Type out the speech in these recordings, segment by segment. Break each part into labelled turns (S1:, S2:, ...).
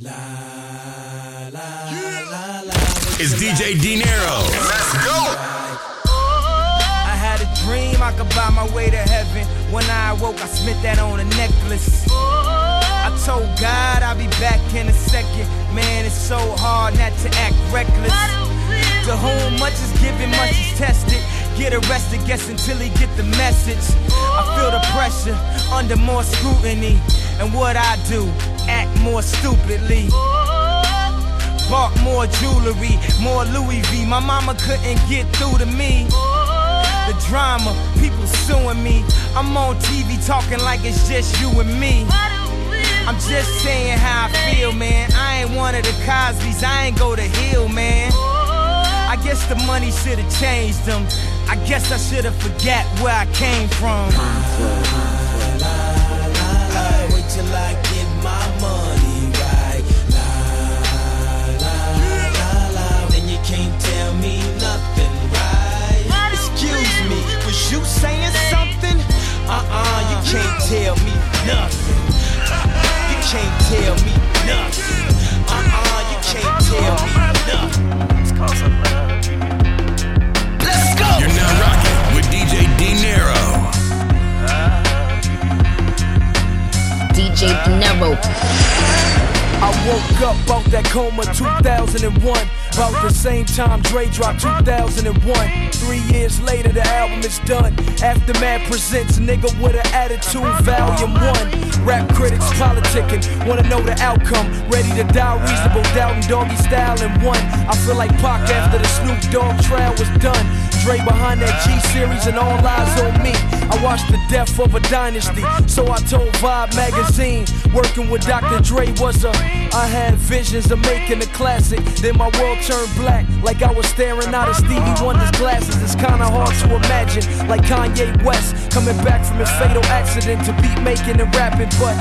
S1: La la la la. It's DJ Dinero. Let's go.
S2: I had a dream I could buy my way to heaven. When I awoke, I spent that on a necklace. I told God I'll be back in a second. Man, it's so hard not to act reckless. To whom much is given, much is tested. Get arrested, guess until he get the message. I feel the pressure under more scrutiny. And what I do, act more stupidly. Bought more jewelry, more Louis V. My mama couldn't get through to me. The drama, people suing me. I'm on TV talking like it's just you and me. I'm just saying how I feel, man. I ain't one of the Cosby's, I ain't go to Hill, man. I guess the money should've changed them. I guess I should've forget where I came from.
S1: Wait till I get my money right. La la la la. Then you can't tell me nothing, right?
S2: Excuse me, was you saying something? Uh-uh, you can't tell me nothing. You can't tell me nothing. Uh-uh, you can't tell me nothing. Let's woke up out that coma 2001. About the same time Dre dropped 2001. Three years later, the album is done. Aftermath presents Nigga with an Attitude, Volume 1. Rap critics politicking, wanna know the outcome. Ready to die, reasonable doubt and doggy style in one. I feel like Pac after the Snoop Dogg trial was done. Dre behind that G series and all eyes on me. I watched the death of a dynasty, so I told Vibe magazine. Working with Dr. Dre was a. I had visions of making a classic. Then my world turned black, like I was staring out of Stevie Wonder's glasses. It's kinda hard to imagine, like Kanye West coming back from his fatal accident to beat making and rapping. But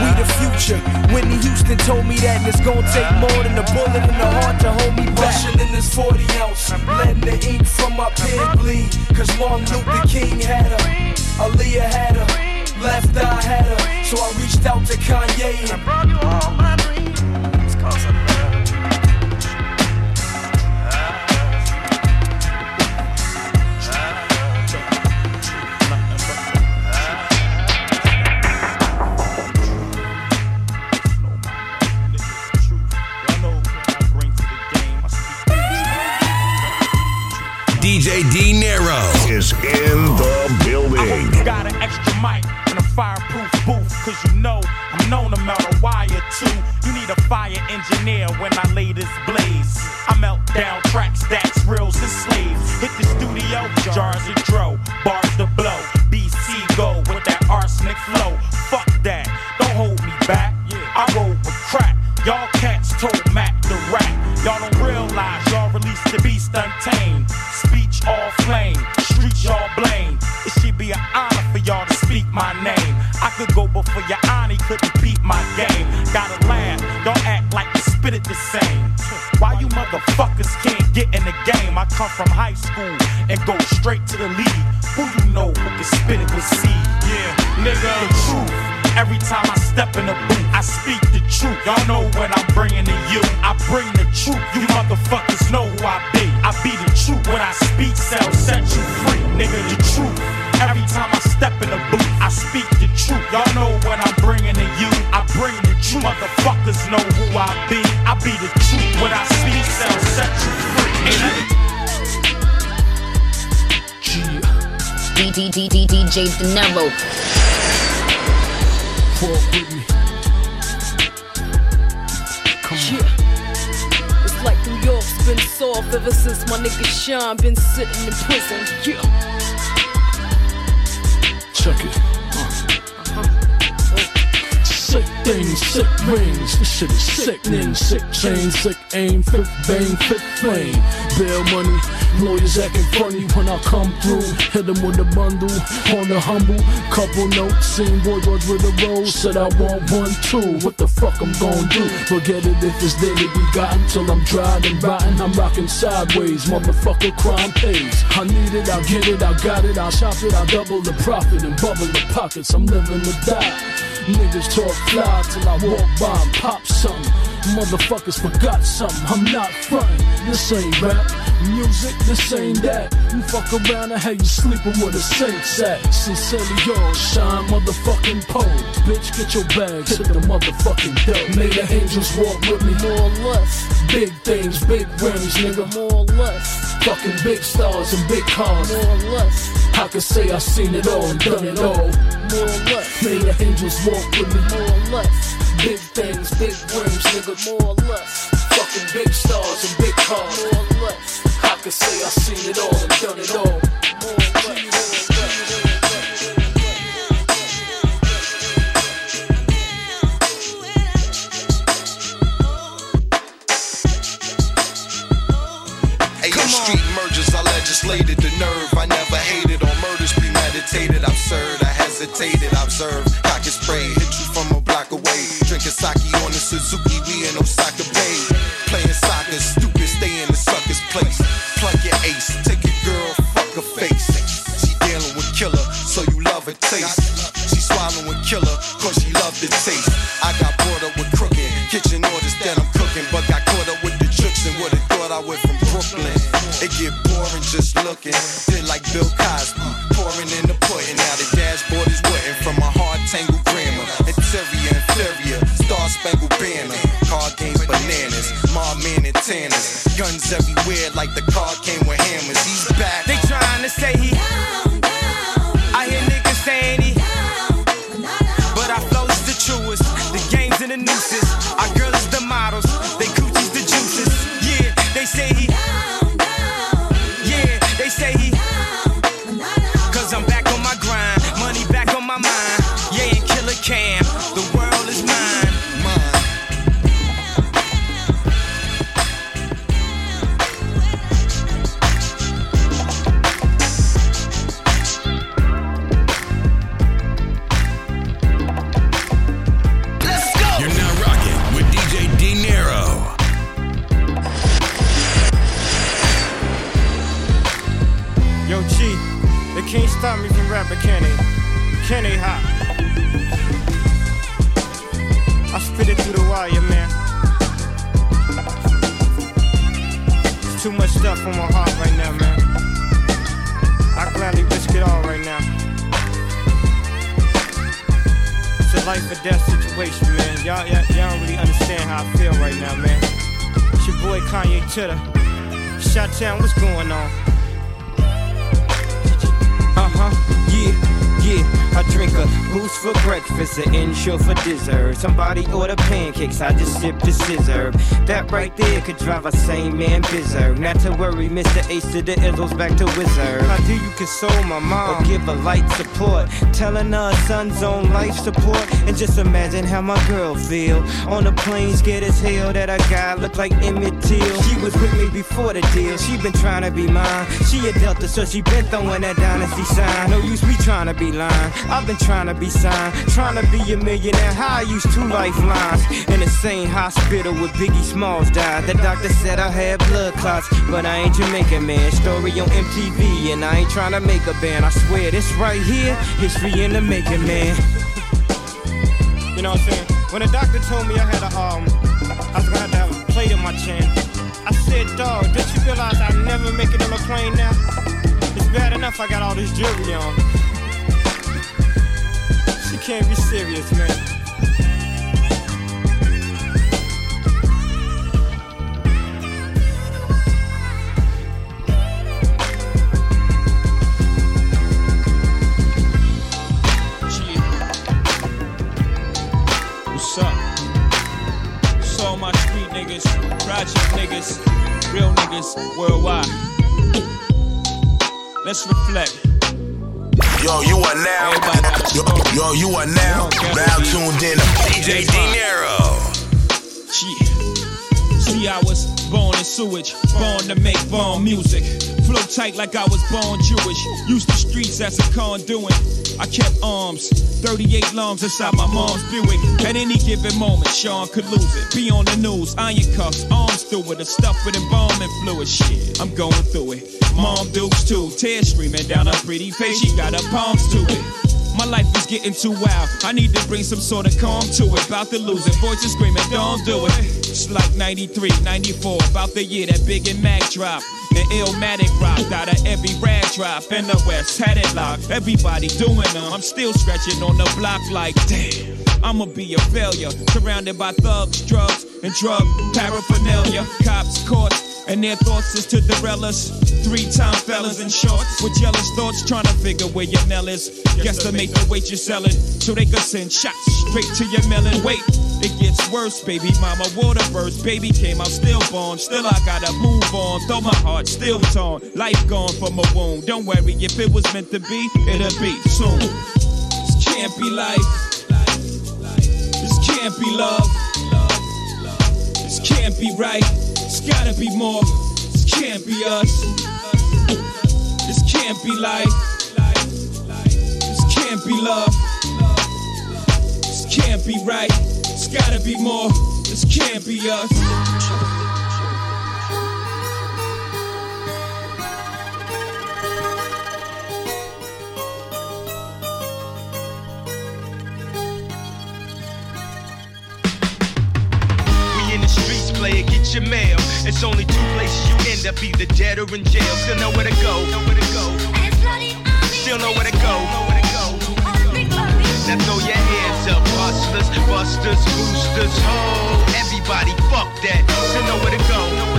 S2: we the future. Whitney Houston told me that, and it's gonna take more than a bullet in the heart to hold me back. Rushing in this 40 ounce, letting the ink from my pen bleed. Cause Martin Luther King had her, Aaliyah had her, left eye had her. So I reached out to Kanye and brought you all my dreams. Cause I
S3: free.
S4: DJ Dinero.
S5: Walk with me. Come on.
S6: It's like New York's been soft ever since my nigga Sean been sitting in prison. Yeah.
S5: Check it. Sick things, sick rings. This shit is sickening. Sick chain, sick aim, fifth bang, fifth flame. Bail money, lawyers acting funny when I come through. Hit them with a bundle on the humble. Couple notes, seen boys with the road. Said I want one, too. What the fuck I'm gon' do? Forget it if it's there to be till I'm dried and rotten. I'm rocking sideways, motherfucker crime pays. I need it, I'll get it, I got it, I'll shop it, I'll double the profit and bubble the pockets. I'm living to die. Niggas talk fly till I walk by and pop something. Motherfuckers forgot something, I'm not frontin'. This ain't rap music, this ain't that. You fuck around and have you sleeping with a saints at. Sincerely yours, shine motherfucking pole. Bitch, get your bags, hit the motherfucking dough. May the angels walk with me.
S6: More or less,
S5: Big things, big rims, nigga.
S6: more or less,
S5: Fucking big stars and big cars.
S6: more or less,
S5: I can say I've seen it all and done it all.
S6: more or less,
S5: May the angels walk with me.
S6: more or less,
S5: Big things, big rims, nigga.
S6: more or less,
S5: Fucking big stars and big cars.
S6: more or less,
S5: I can say I've seen it all and done it all.
S6: more or less.
S7: Street mergers, I legislated the nerve. I never hated on murders premeditated. Absurd, I hesitated, I observed. Cock and spray, Sake on the Suzuki, we in Osaka Bay. Playing soccer, stupid, stay in the sucker's place. Plug your ace, take your girl, fuck her face. She dealing with killer, so you love her taste. She swallowing killer, cause she love the taste. I got bored up with crooked kitchen orders that I'm cooking, but got caught up with the tricks and would've thought I went from Brooklyn. It get boring just looking. Did like Bill Cosby, Guns everywhere like the car came with hammers. He's back.
S8: Right
S1: there could drive a sane man berserk. Not to worry, Mr. Ace to the Izzles back to Wizard.
S8: How do you console my mom?
S1: Or give her light support, telling her son's on life support. And just imagine how my girl feel on the plane, scared as hell that I got look like Emmett Till. She was with me before the deal, she been trying to be mine. She a Delta, so she been throwing that dynasty sign. No use me trying to be lying. I've been trying to be signed, trying to be a millionaire. How I used two lifelines in the same hospital where Biggie Smalls died. Doctor said I had blood clots, but I ain't Jamaican man. Story on MTV, and I ain't trying to make a band. I swear this right here, history in the making, man.
S8: You know what I'm saying? When the doctor told me I had a um, I was gonna have a plate in my chin. I said, dog, did you realize I never make it on a plane now? It's bad enough I got all this jewelry on. She can't be serious, man.
S9: Project niggas, real niggas worldwide. Let's reflect.
S10: Yo, you are now.
S9: Everybody got a
S10: Yo, yo, you are now now tuned in to DJ De Niro.
S9: I was born in sewage, born to make bomb music. Flow tight like I was born Jewish. Used the streets as a conduit. I kept arms, 38 lungs inside my mom's Buick. At any given moment, Sean could lose it. Be on the news, iron cuffs, arms through it, a stuff with embalming fluid. Shit, I'm going through it. Mom dukes too, tears streaming down her pretty face. She got her palms to it. My life is getting too wild. I need to bring some sort of calm to it. About to lose it. Voices screaming, don't do it. It's like 93, 94, about the year that Big and Mac dropped. The Illmatic rocked out of every rag drop in the West, had it locked. Everybody doing them. I'm still stretching on the block like, damn. I'ma be a failure. Surrounded by thugs, drugs, and drug paraphernalia. Cops, courts, and their thoughts is to derail us. Three time fellas in shorts with jealous thoughts trying to figure where your Nell is. Guesstimate the weight you're selling so they can send shots straight to your melon. Wait, it gets worse, baby. Mama water burst, baby came out stillborn. Still, born. Still I gotta move on, though my heart still torn. Life gone from a wound. Don't worry, if it was meant to be, it'll be soon. This can't be life. This can't be love. This can't be right. It's gotta be more. Can't be us. This can't be life. This can't be love. This can't be right. It's gotta be more. This can't be us.
S11: Get your mail. It's only two places you end up, either dead or in jail. Still know where to go. Know where to go. Still know where to go. Now throw your hands up, hustlers, busters, boosters, ho. Everybody, fuck that. Still know where to go.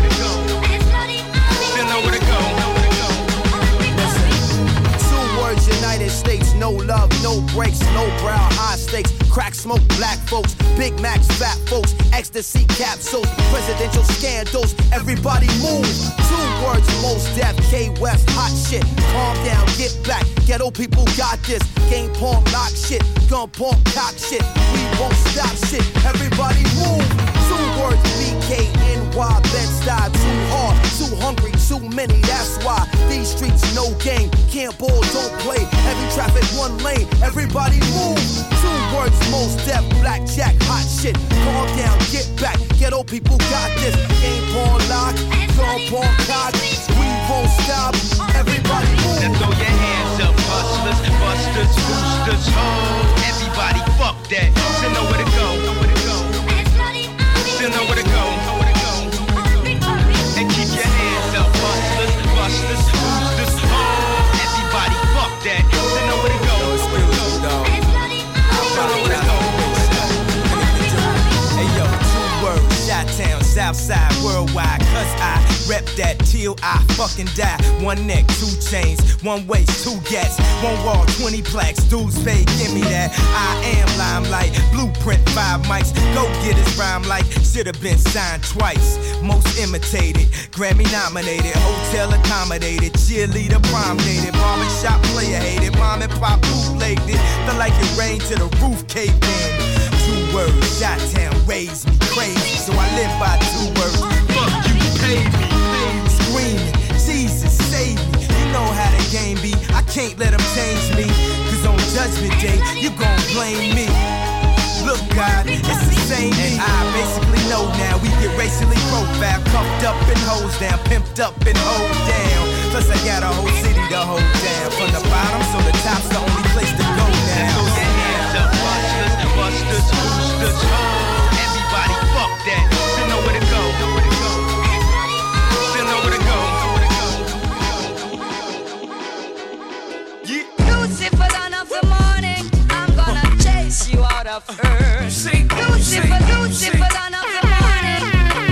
S1: United States, no love, no breaks, no brow, high stakes, crack smoke, black folks, Big Macs, fat folks, ecstasy capsules, presidential scandals, everybody move. Two words, most death, K West, hot shit, calm down, get back, ghetto people got this, game porn, lock shit, gun porn, cock shit, we won't stop shit, everybody move. Two words, BKNY, Bed-Stuy, too hard, too hungry, too many, that's why these streets no game, can't ball, don't play, heavy traffic, one lane, everybody move. Two words, most deaf, blackjack, hot shit, calm down, get back, ghetto people got this, game porn lock, gun porn cock, we won't stop, everybody move.
S11: Now throw your hands up, hustlers, busters, boosters, ho. Everybody, fuck that. Still know where to go. Still. Know where to go.
S1: Southside, worldwide. Cause I rep that till I fucking die. One neck, two chains, one waist, two gats, one wall, 20 plaques. Dudes pay, give me that. I am limelight, blueprint, five mics. Go get his rhyme like should have been signed twice. Most imitated, Grammy nominated, hotel accommodated, cheerleader prom dated, barbershop player hated, mom and pop bootlegged it. Felt like it rained to the roof caved in. Words, Shot Town raised me crazy, so I live by two words. Fuck you, pay me. Screaming, Jesus, save me. You know how the game be. I can't let them change me. Cause on Judgment Day, you gon' blame me. Look, God, it's the same me. I basically know now. We get racially profiled, cuffed up and hosed down, pimped up and hold down. Plus, I got a whole city to hold down. From the bottom, so the top's the only place to
S11: ho. Everybody, fuck that. Still know where to go. Know where to go. Still know where to go. Know where to go.
S12: Lucifer, dawn of the morning, I'm gonna chase you out of earth. Lucifer, Lucifer, dawn of the morning.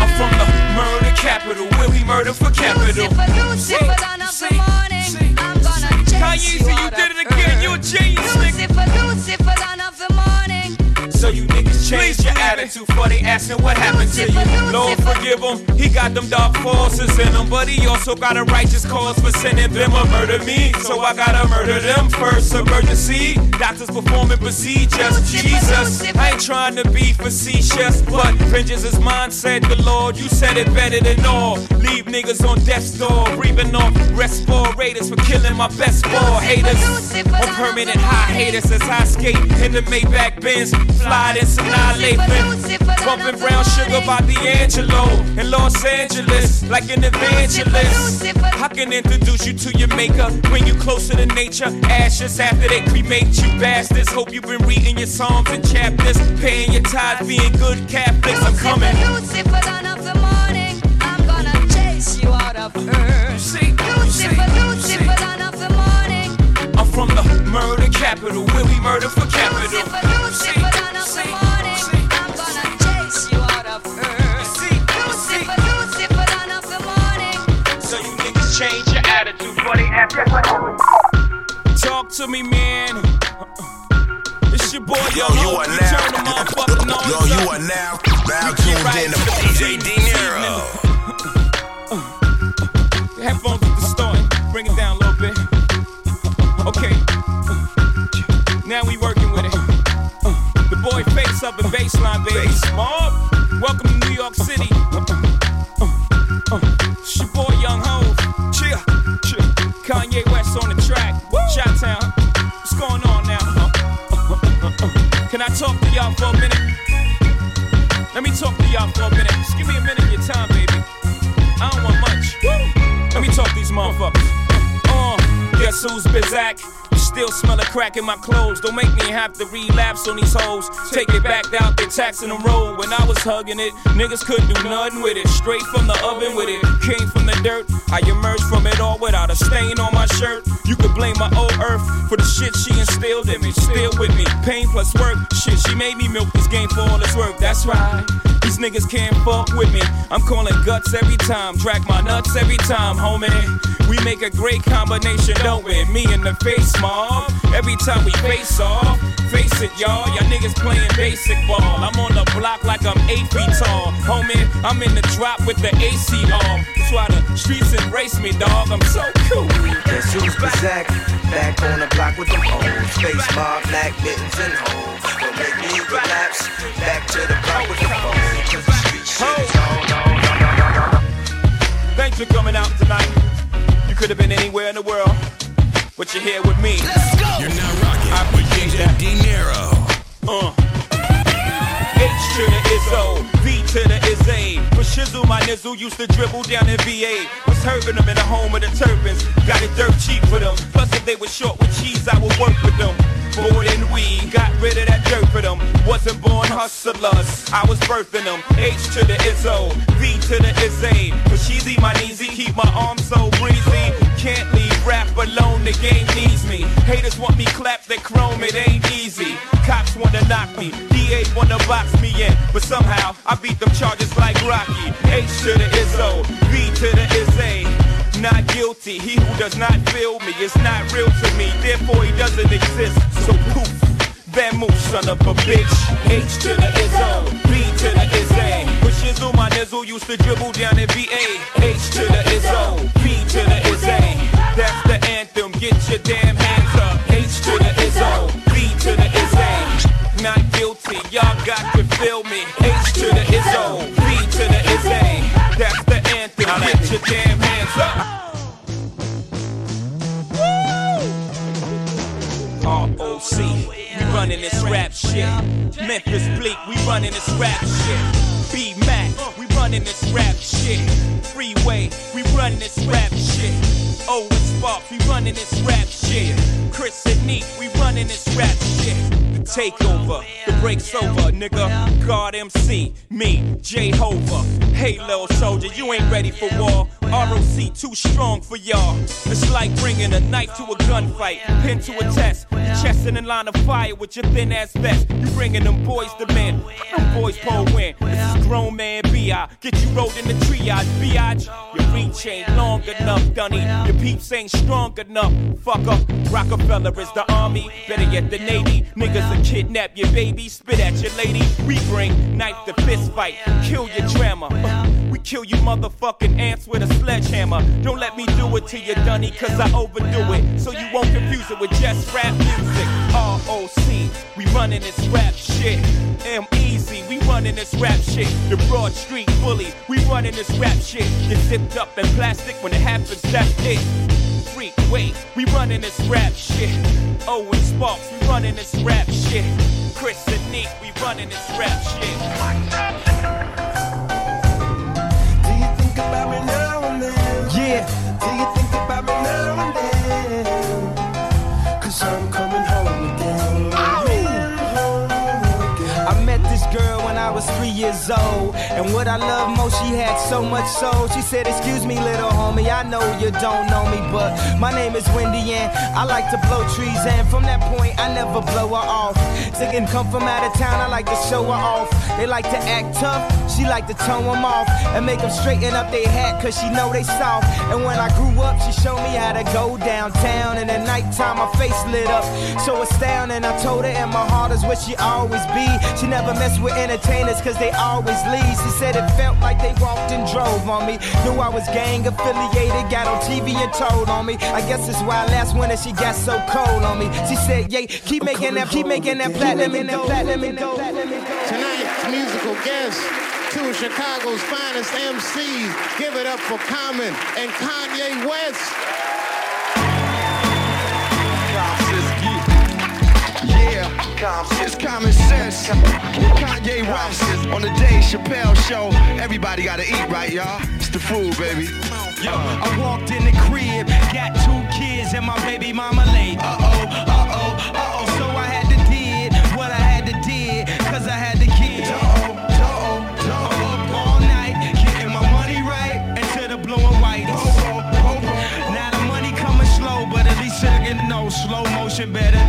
S13: I'm from the murder capital, where we murder for capital.
S12: Lucifer, Lucifer, dawn of the morning, I'm gonna chase
S13: Kanye,
S12: you
S13: so you
S12: out
S13: did
S12: of
S13: it again.
S12: earth.
S13: You a genius.
S12: Lucifer, Lucifer,
S13: So you niggas change your attitude for they asking what happened to you. Lord forgive him, he got them dark forces in him, but he also got a righteous cause for sending them to murder me. So I gotta murder them first. Emergency, doctors performing procedures. Jesus, I ain't trying to be facetious, but vengeance is mine, said the Lord. You said it better than all. Leave niggas on death's door, breathing off respirators for killing my best ball haters. On permanent high haters as I skate in the Maybach Benz, fly in annihilate Bumping brown sugar by D'Angelo in Los Angeles, like an evangelist. I can introduce you to your maker, bring you closer to nature. Ashes after they cremate you bastards. Hope you've been reading your psalms and chapters, paying your tithes, being good Catholics. I'm coming. I'm
S9: from the murder capital, where we murder for capital.
S13: Lucifer,
S9: change your attitude, buddy. Talk to me, man. It's your boy,
S10: Yo,
S9: Young
S10: you
S9: Ho.
S10: are now-
S9: turn the motherfucking noise
S10: Yo, you
S9: up.
S10: are now now tuned
S9: right
S10: in
S9: to
S10: to
S9: the
S10: DJ
S9: beat
S10: De
S9: this
S10: Niro.
S9: Headphones at the starting. Bring it down a little bit. Okay. Now we working with it. The boy face up in baseline, baby. Small. Welcome to New York City. For a minute. Just give me a minute guess who's Bizak? Still smell a crack in my clothes. Don't make me have to relapse on these hoes. Take it back out, they taxing the road. When I was hugging it, niggas couldn't do nothing with it. Straight from the oven with it. Came from the dirt. I emerged from it all without a stain on my shirt. You could blame my old earth for the shit she instilled in me. Still with me. Pain plus work. Shit, she made me milk this game for all its work. That's right. These niggas can't fuck with me. I'm calling guts every time, drag my nuts every time, homie. We make a great combination, don't we? Me in the face, mob. Every time we face off, face it, y'all. Y'all niggas playing basic ball. I'm on the block like I'm eight feet tall, homie. I'm in the drop with the AC off. That's why the streets embrace me, dog. I'm so cool.
S14: Guess who's Bazak? Back on the block with them hoes. Face mob, black mittens and hoes. Don't make me relapse. Back to the block with them hoes. Cause the street shit is on, on, on, on, on.
S9: Thanks for coming out tonight. You could have been anywhere in the world, but you're here with me. Let's go.
S10: You're now rocking
S9: I
S10: with
S9: appreciate
S10: DJ
S9: that.
S10: De Niro.
S9: Uh. H to the Izzo, V to the Izzy. But Shizzle, my nizzle, used to dribble down in VA. Was herbing them in the home of the turbans. Got it dirt cheap for them. Plus, if they were short with cheese, I would work with them. More than we got rid of that dirt for them. Wasn't born hustlers, I was birthing them. H to the Izzo, V to the Izzy. But she's my easy, keep my arms so breezy. Can't leave rap alone, the game needs me. Haters want me clap that chrome, it ain't easy. Cops wanna knock me, DA wanna box me in. But somehow, I beat them charges like Rocky. H to the Izzo, V to the Izzy. Not guilty, he who does not feel me is not real to me, therefore he doesn't exist. So poof, Vamoose, son of a bitch. H to the Izzo, B to the Izzy. But Shizzle, my nizzle, used to dribble down in VA. H to the Izzo, B to the Izzy. That's the anthem, get your damn hands up. H to the Izzo, B to the Izzy. Not guilty, y'all got to feel me. H to the Izzo, B to the Izzy. That's the anthem, get your damn hands up. ROC, we running this rap shit. Memphis Bleek, we running this rap shit. B Mac, we running this rap shit. Freeway, we running this rap shit. Owen We running this rap shit. Chris and Neef, we running this rap shit. The takeover, the break's over, nigga. God MC, me, Jehovah. Hey, little soldier, you ain't ready for war. ROC too strong for y'all. It's like bringing a knife to a gunfight, pin to a test. Chest in a line of fire with your thin ass vest. You bringing them boys to men. Them boys pull win. This is grown man B.I. Get you rolled in the triage, biatch. Your reach ain't long enough, Dunny. Your peeps ain't strong enough. Fuck up. Rockefeller is the army. Better yet, the Navy. Niggas will kidnap your baby, spit at your lady. We bring knife to fist fight, kill your drama. Uh. Kill you motherfucking ants with a sledgehammer. Don't let me do it to you, Dunny, cause I overdo it. So you won't confuse it with just rap music. ROC, we running this rap shit. M Easy, we running this rap shit. The Broad Street Bully, we running this rap shit. Get zipped up in plastic when it happens, that's it. Freak, wait, we running this rap shit. Owen Sparks, we running this rap shit. Chris and Nick, we running this rap shit.
S14: Do you
S1: years old. And what I love most, she had so much soul. She said, Excuse me, little homie, I know you don't know me, but my name is Wendy and I like to blow trees. And from that point, I never blow her off. Ziggin come from out of town, I like to show her off. They like to act tough, she like to tone them off and make them straighten up their hat, cause she know they soft. And when I grew up, she showed me how to go downtown. And at nighttime, my face lit up, so astounding. I told her, and my heart is where she always be. She never mess with entertainers, cause they always leave. She said it felt like they walked and drove on me. Knew I was gang affiliated, got on TV and told on me. I guess that's why last winter she got so cold on me. She said, yeah, keep making that, keep making that platinum and that platinum and that platinum.
S15: Tonight's musical guest, two Chicago's finest MCs. Give it up for Common and Kanye West.
S7: It's common sense. Kanye West on the Dave Chappelle show. Everybody gotta eat, right, y'all? It's the food, baby.
S16: Yo, I walked in the crib, got two kids and my baby mama late. Uh oh, uh oh, uh oh. So I had to did what I had to did, cause I had the kids. Uh oh, uh oh, uh oh. All night, getting my money right into the blue and white. Now the money coming slow, but at least I can know slow motion better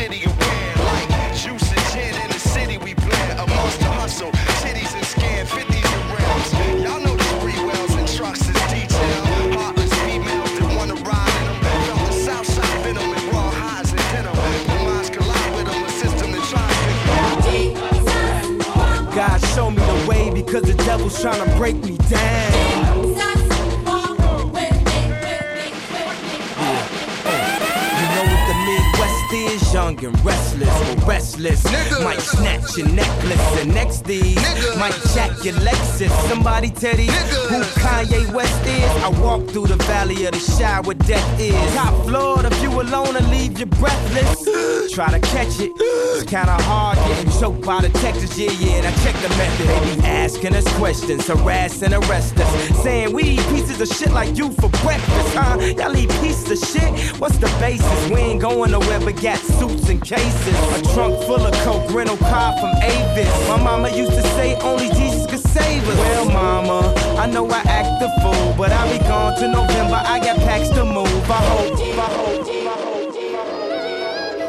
S7: city. Like juice and gin in the city we blend amongst the hustle, and scan 50s and rims. Y'all know the Sprewells and trucks is detail. Heartless females that wanna ride in them. The south side venom and raw highs and denim. Minds collide with them, a system that try and
S1: God show me the way because the devil's trying to break me down. Young and restless, or restless. Might snatch your necklace and next these might jack your Lexus. Somebody tell these who Kanye West is. I walk through the valley of the shadow where death is. Top floor, if you alone I leave you breathless. Try to catch it. It's kinda hard getting choked by the Texas. Yeah, yeah, now check the method. They be asking us questions, harass and arrest us. Saying we eat pieces of shit like you for breakfast, huh? Y'all eat pieces of shit? What's the basis? We ain't going nowhere but got suits and cases. A trunk full of coke, rental car from Avis. My mama used to say only Jesus could save us. Well, mama, I know I act the fool, but I'll be gone to November. I got packs to move. I hope, I hope, I hope.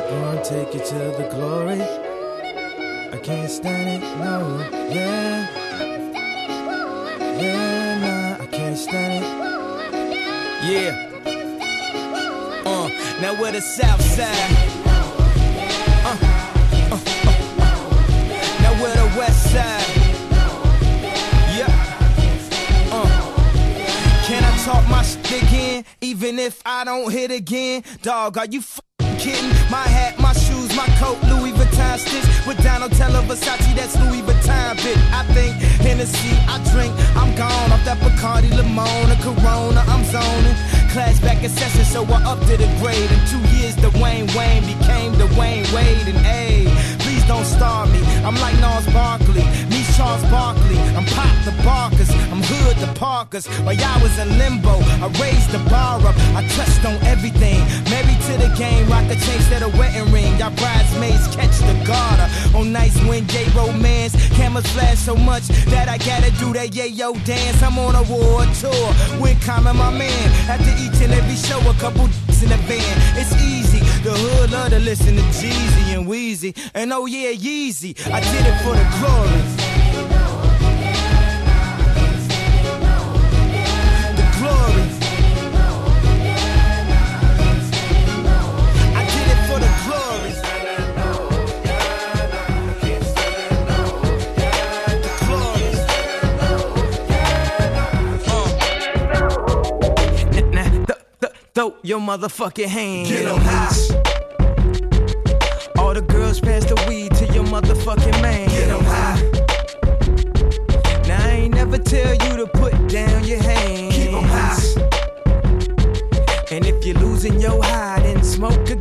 S1: Gonna take you to the glory. I can't stand it, no, yeah. Yeah, nah, I can't stand it. Yeah. Uh, now we're the south side. Again? Even if I don't hit again? Dog, are you kidding? My hat, my shoes, my coat, Louis Vuitton stitch with Donatella Versace, that's Louis Vuitton bit. I think Hennessy, I drink, I'm gone off that Bacardi Limona, Corona, I'm zoning. Class back in session, so I up to the grade. In two years, the Wayne Wayne became the Wayne Wade, and hey, please don't star me. I'm like Gnarls Barkley, me Charles Barkley. I'm Pop the Barkers, I'm Hood the Parkers. While y'all was in limbo, I raised the bar up, I touched on everything. Married to the game, rock a chain instead of wedding ring. Y'all bridesmaids catch the garter. On nights when gay romance, cameras flash so much that I gotta do that yayo dance. I'm on a war tour with Common, my man. After each and every show, a couple in the van. It's easy. The hood love to listen to Jeezy and Wheezy. And oh yeah, Yeezy. I did it for the glory. Your motherfucking hands.
S7: Get 'em high.
S1: All the girls pass the weed to your motherfucking man.
S7: Get 'em high.
S1: Now I ain't never tell you to put down your hands.
S7: Keep 'em high.
S1: And if you're losing your high, then smoke again.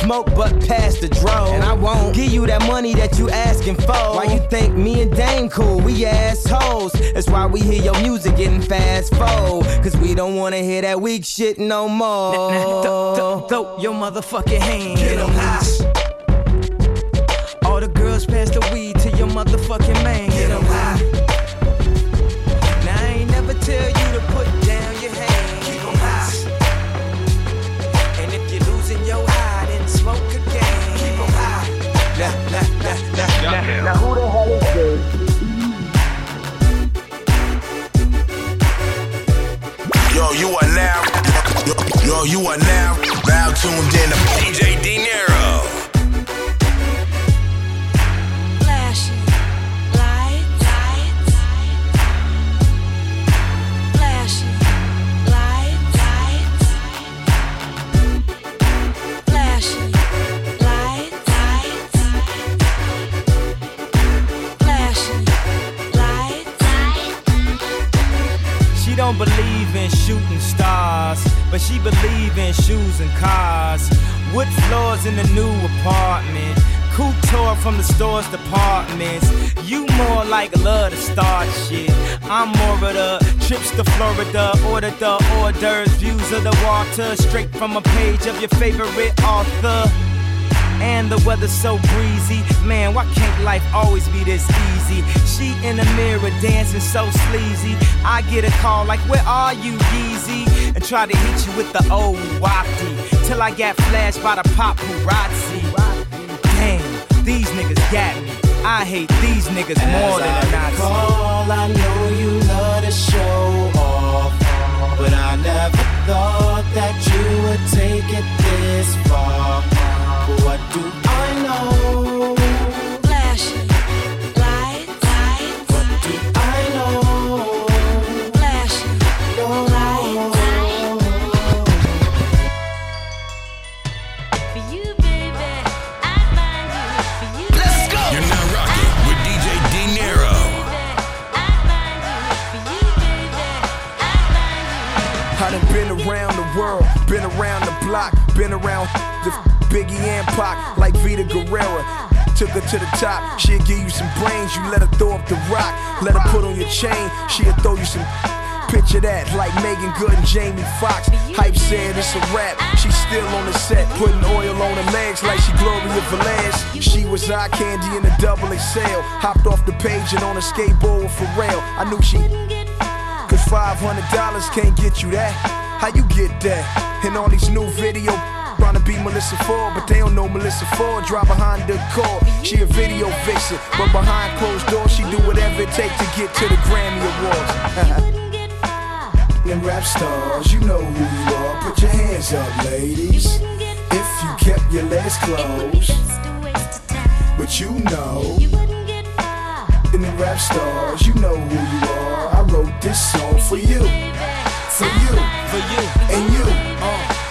S1: smoke, but past the dro. And I won't give you that money that you asking for. Why you think me and Dame cool? We assholes. That's why we hear your music getting fast forward. Cause we don't wanna hear that weak shit no more.
S8: Throw, throw, throw your motherfucking hands. Get 'em high. All the girls pass the weed to your motherfucking man. Get 'em high.
S10: Are now. Yo, you are now. Now tuned in to DJ De Niro.
S17: Flashing lights, lights. Flashing lights, lights. Flashing lights, lights. Flashing lights,
S1: She don't believe in shooting she believe in shoes and cars. Wood floors in the new apartment. Couture from the store's departments. You more like love to start shit. I'm more of the trips to Florida, order the hors d'oeuvres, views of the water, straight from a page of your favorite author. And the weather's so breezy. Man, why can't life always be this easy? She in the mirror dancing so sleazy. I get a call like, Where are you, Yeezy? And try to hit you with the old wafty. Till I got flashed by the paparazzi. Damn, these niggas got me. I hate these niggas more than a Nazi.
S18: Call, I know you love to show off, but I never thought that you would take it this far. What do I know?
S19: Been around the Biggie and Pac, like Vida Guerra. Took her to the top, she'll give you some brains, you let her throw up the rock, let her put on your chain, she'll throw you some. Picture that, like Meagan Good and Jamie Foxx. Hype said it's a rap. She's still on the set, putting oil on her legs like she Gloria Velez. She was eye candy in a double XL. Hopped off the page and on a skateboard with Pharrell. I knew she Cause $500 can't get you that. How you get that? And all these new video trying to be Melissa Ford, but they don't know Melissa Ford. Drive behind the core. She a video vixen, but behind closed doors, she do whatever it takes to get to the Grammy Awards. Them rap stars, you know who you are. Put your hands up, ladies. If you kept your legs closed, but you know. And the rap stars, you know who you are. I wrote this song for you, for you,
S1: For you.
S19: and you,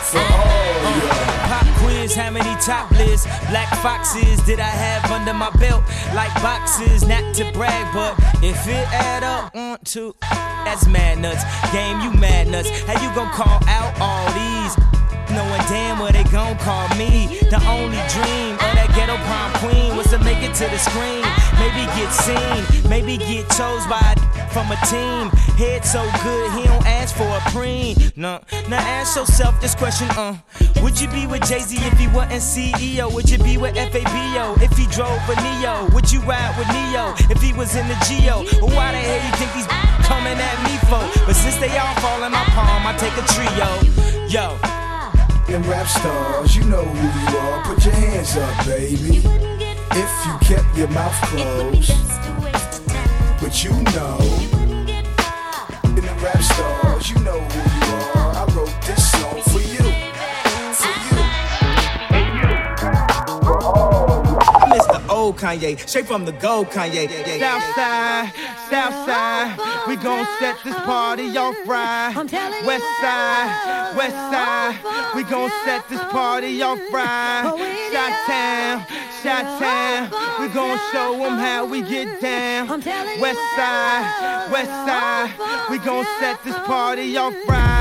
S19: for all y'all.
S1: Pop quiz, how many top lists? Black foxes did I have under my belt? Like boxes, not to brag, but if it add up, one, two, that's mad nuts. Game, you mad nuts. How you gon' call out all these? Knowing damn well they gon' call me. The only dream of that ghetto prom queen was to make it to the screen. Maybe get seen, maybe get chose by a from a team. Head so good, he don't ask for a preen. Nah, now ask yourself this question, uh. Would you be with Jay Z if he wasn't CEO? Would you be with FABO if he drove a Neo? Would you ride with Neo if he was in the Geo? Why the hell you think these coming at me for? But since they all fall in my palm, I take a trio. Yo.
S19: Them rap stars, you know who you are. Put your hands up, baby. If you kept your mouth closed, but you know. in the rap stars, you know who you are.
S1: Old Kanye, straight from the gold Kanye. Southside, Southside, we gon' set this party off right. West side, West side, we gon' set this party off right. Shot town, Shot town, we gon' show them how we get down. West side, West side, we gon' set this party off right.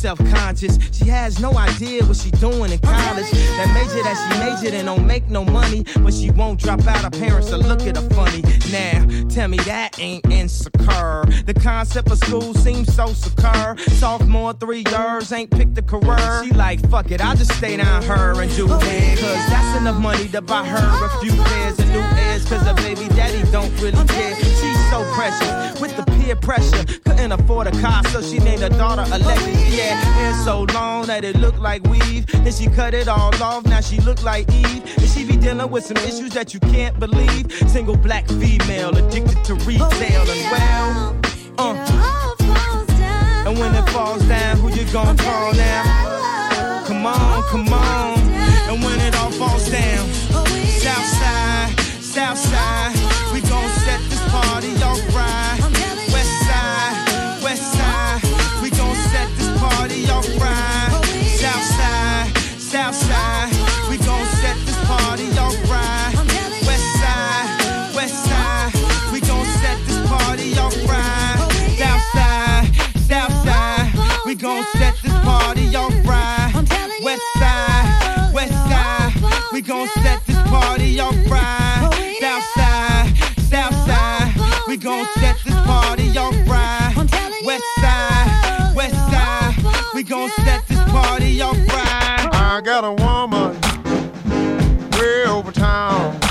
S1: Self-conscious. She has no idea what she doing in college. That major that she majored in don't make no money, but she won't drop out. Her parents will look at her funny. Now, tell me that ain't insecure. The concept of school seems so secure. Sophomore, three years, ain't picked a career. She like, fuck it, I'll just stay down her and do it. Cause that's enough money to buy her a few pairs of new ears. Cause her baby daddy don't really care. She's so precious with the peer pressure. Couldn't afford a car, so she named her daughter Alexis. Yeah, hair so long that it looked like weave. Then she cut it all off, now she look like Eve. And she be dealing with some issues that you can't believe. Single black female addicted to retail and well. Uh. And when it falls down, who you gonna call now? Come on, come on. And when it all falls down, Southside, Southside, we gon' set this party off gon' set this party off right. West side, West side, we gon' set this party off right. south side. we gon' set this party off right. West side, West side, we gon' set this party off right.
S20: I got a woman way over town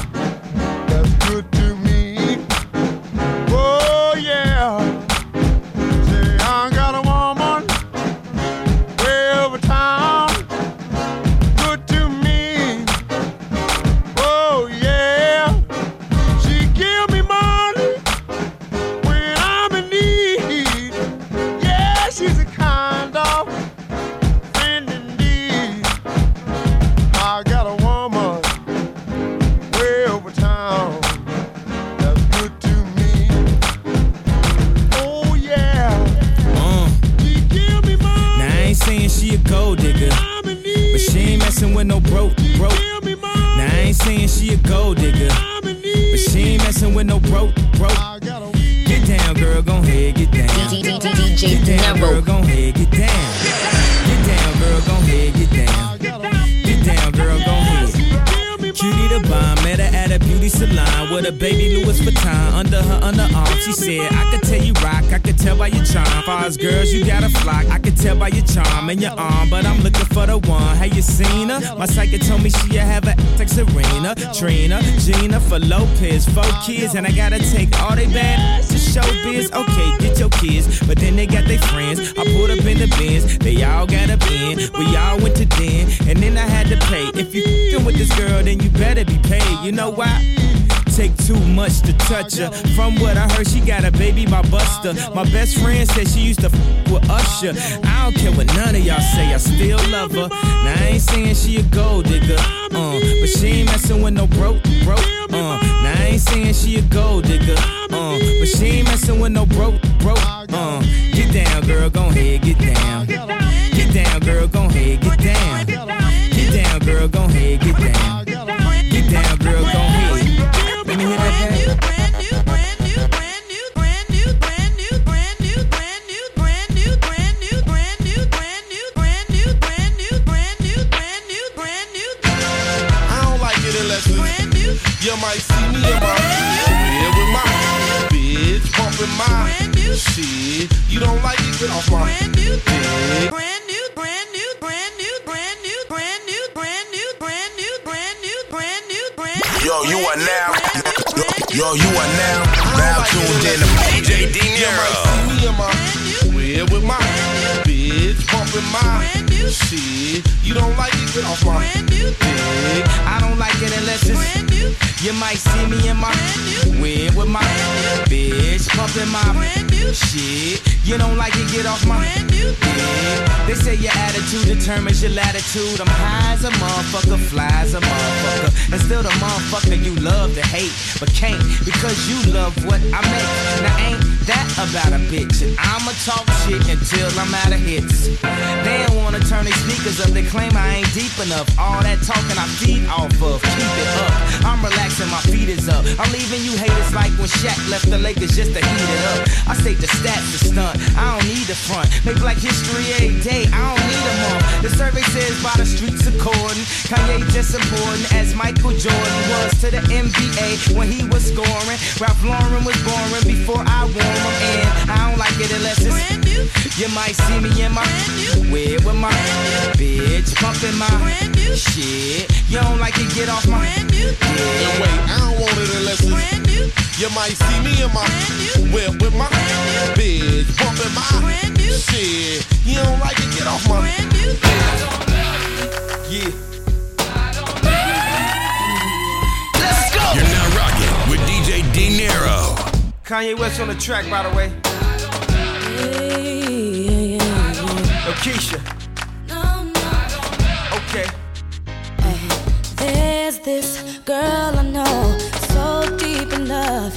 S21: Trina, Jennifer Lopez, four kids, and I gotta take all they bad to show biz. Okay, get your kids, but then they got their friends. I pulled up in the Benz, they all got a Benz. We all went to den, and then I had to pay. If you fing with this girl, then you better be paid. You know why? Take too much to touch her. From what I heard, she got a baby by Busta. My best friend said she used to f with Usher. I don't care what none of y'all say, I still love her. Ain't saying she a gold digger, uh, but she ain't messing with no broke, broke. Uh, now I ain't saying she a gold digger, uh, but she ain't messing with no broke, broke. Uh, get down, girl, gon' head, get down.
S22: Shit. You don't like it, get off my
S1: brand new yeah. They say your attitude determines your latitude. I'm high as a motherfucker, fly as a motherfucker. And still the motherfucker you love to hate, but can't because you love what I make. Now ain't that about a bitch? And I'ma talk shit until I'm out of hits. They don't wanna turn their sneakers up, they claim I ain't deep enough. All that talking I feed off of, keep it up. I'm relaxing, my feet is up. I'm leaving you haters like when Shaq left the Lakers just to heat it up. I say the stats are stunt, I don't need the front. Make black history every day, I don't need a month. The survey says by the streets according, Kanye just important as Michael Jordan was to the NBA when he was scoring. Ralph Lauren was boring before I wore him, and I don't like it unless it's brand new. You might see me in my brand new. Weird with my bitch bumping my brand new. shit. You don't like it, get off my brand new.
S20: Yeah. And wait, I don't want it unless it's
S1: brand new.
S20: You might see me in my whip with my bitch bumping my shit. You don't like it, get off my
S1: Yeah.
S10: You're now rocking with DJ D Nero.
S1: Kanye West on the track, by the way. Yo, Keisha. Okay.
S17: There's this girl I know, so deep in love.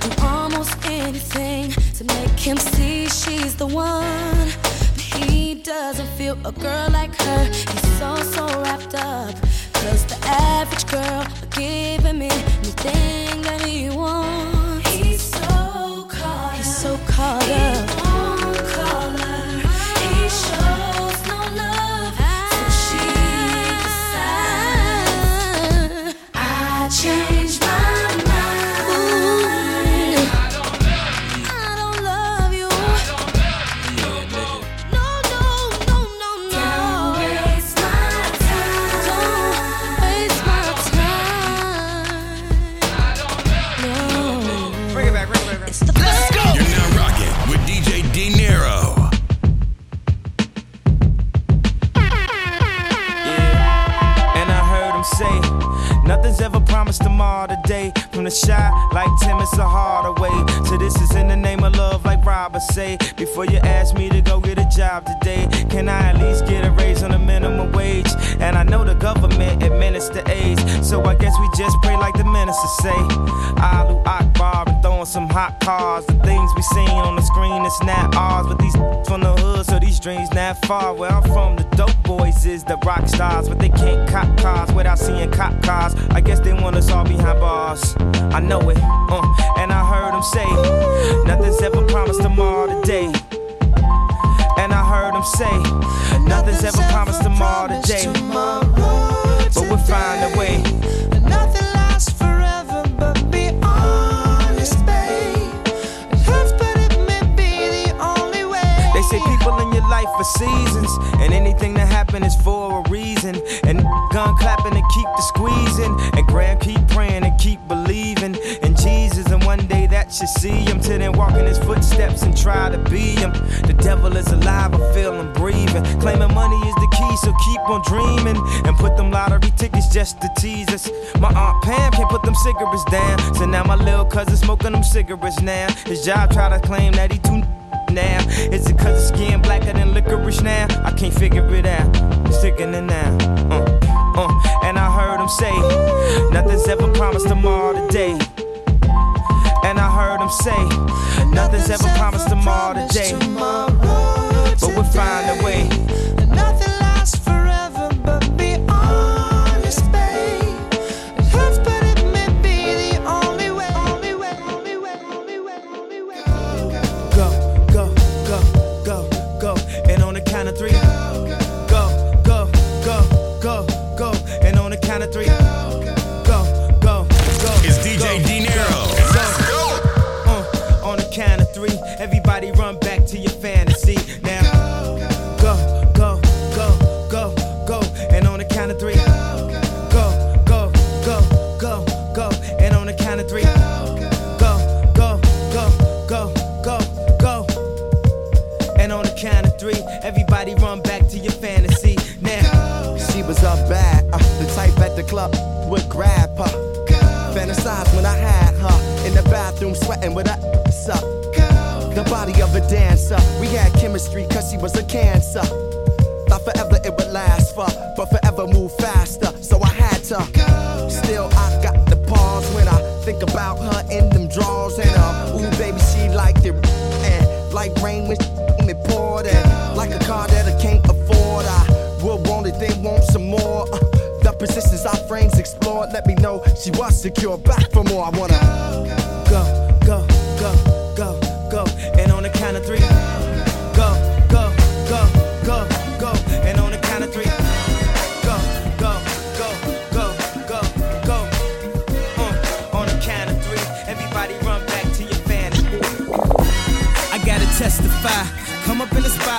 S17: Do almost anything to make him see she's the one. But he doesn't feel a girl like her. He's so, so wrapped up. Cause the average girl will give him anything that he wants. So
S1: shy like Tim and Hardaway. So this is in the name of love, like Robert say. Before you ask me to go get a job today, can I at least get a raise on the minimum wage? And I know the government administer AIDS, so I guess we just pray like the minister say. Allahu Akbar throwing some hot cars. The things we seen on the screen, it's not ours. But these from the hood, so these dreams not far. Where I'm from, the dope boys is the rock stars, but they can't cop cars without seeing cop cars. I guess they want us all behind bars. I know it, uh, and I heard them say, nothing's ever promised tomorrow today. And I heard them say, nothing's ever promised tomorrow today. But we'll find a way. For seasons, and anything that happen is for a reason. And gun clapping and keep the squeezing, and grand keep praying and keep believing in Jesus. And one day that you see him, till then walk in his footsteps and try to be him. The devil is alive, I feel him breathing. Claiming money is the key, so keep on dreaming. And put them lottery tickets just to tease us. My aunt Pam can't put them cigarettes down, so now my little cousin smoking them cigarettes now. His job try to claim that he too now? Is it cause his skin blacker than licorice now? I can't figure it out. It's sickening now. Uh, uh, and I heard him say, nothing's ever promised tomorrow today. And I heard him say, nothing's ever promised tomorrow today. But we'll find a way.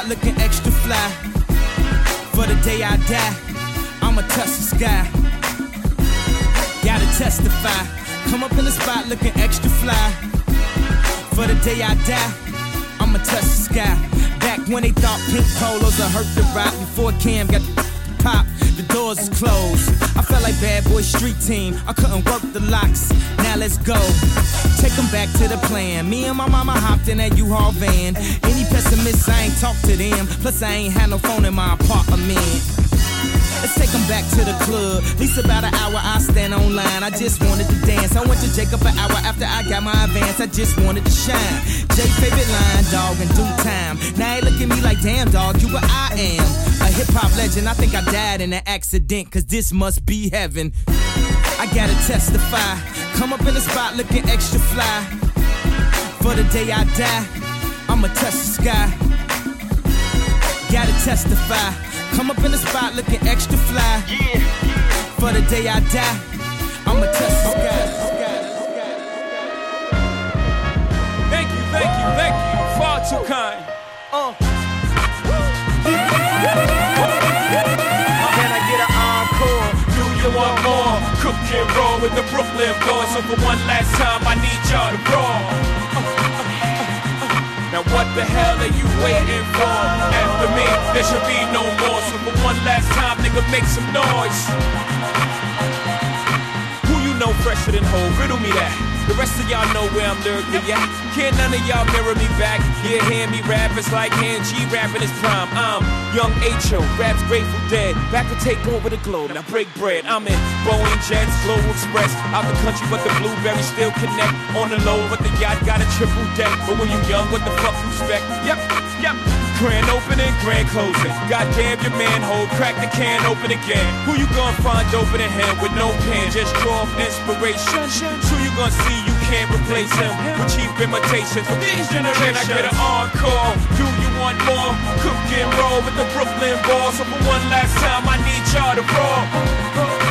S1: Spot looking extra fly. For the day I die, I'ma touch the sky. Gotta testify. Come up in the spot looking extra fly. For the day I die, I'ma touch the sky. Back when they thought pink polos would hurt the Roc before Cam got the pop, the doors is closed. I felt like bad boy street team. I couldn't work the locks. Now let's go. Take them back to the plan. Me and my mama hopped in that U-Haul van. Any pessimists, I ain't talk to them. Plus, I ain't had no phone in my apartment. Let's take them back to the club. At least about an hour I stand online. I just wanted to dance. I went to Jacob an hour after I got my advance. I just wanted to shine. Jay favorite line, dog, in due time. Now they look at me like, damn, dog, you what I am. A hip hop legend. I think I died in an accident, cause this must be heaven. I gotta testify. Come up in the spot looking extra fly. For the day I die, I'ma touch the sky. Gotta testify. Come up in the spot looking extra fly. For the day I die, I'ma touch the sky.
S9: Thank you, thank you, thank you. Far too kind. And roll with the Brooklyn boys. So for one last time, I need y'all to roll. Now what the hell are you waiting for? After me, there should be no more. So for one last time, nigga, make some noise. Who you know fresher than Hov? Riddle me that. The rest of y'all know where I'm lyrically at. Can't none of y'all mirror me back. Yeah, hear me rap, it's like hand rapping his prime. I'm young H.O., raps Grateful Dead. Back to take over the globe, now break bread. I'm in Boeing Jets, Global Express. Out the country, but the blueberries still connect. On the low, but the yacht got a triple deck. But when you young, what the fuck you expect? Yep, yep. Grand opening, grand closing. Goddamn your man Hov, crack the can open again. Who you gonna find open in him with no pen? Just draw off inspiration. Who you gonna see you can't replace him with cheap imitations from these generations? Can I get an encore? Do want more? Cook and roll with the Brooklyn Balls. So for one last time, I need y'all to roll.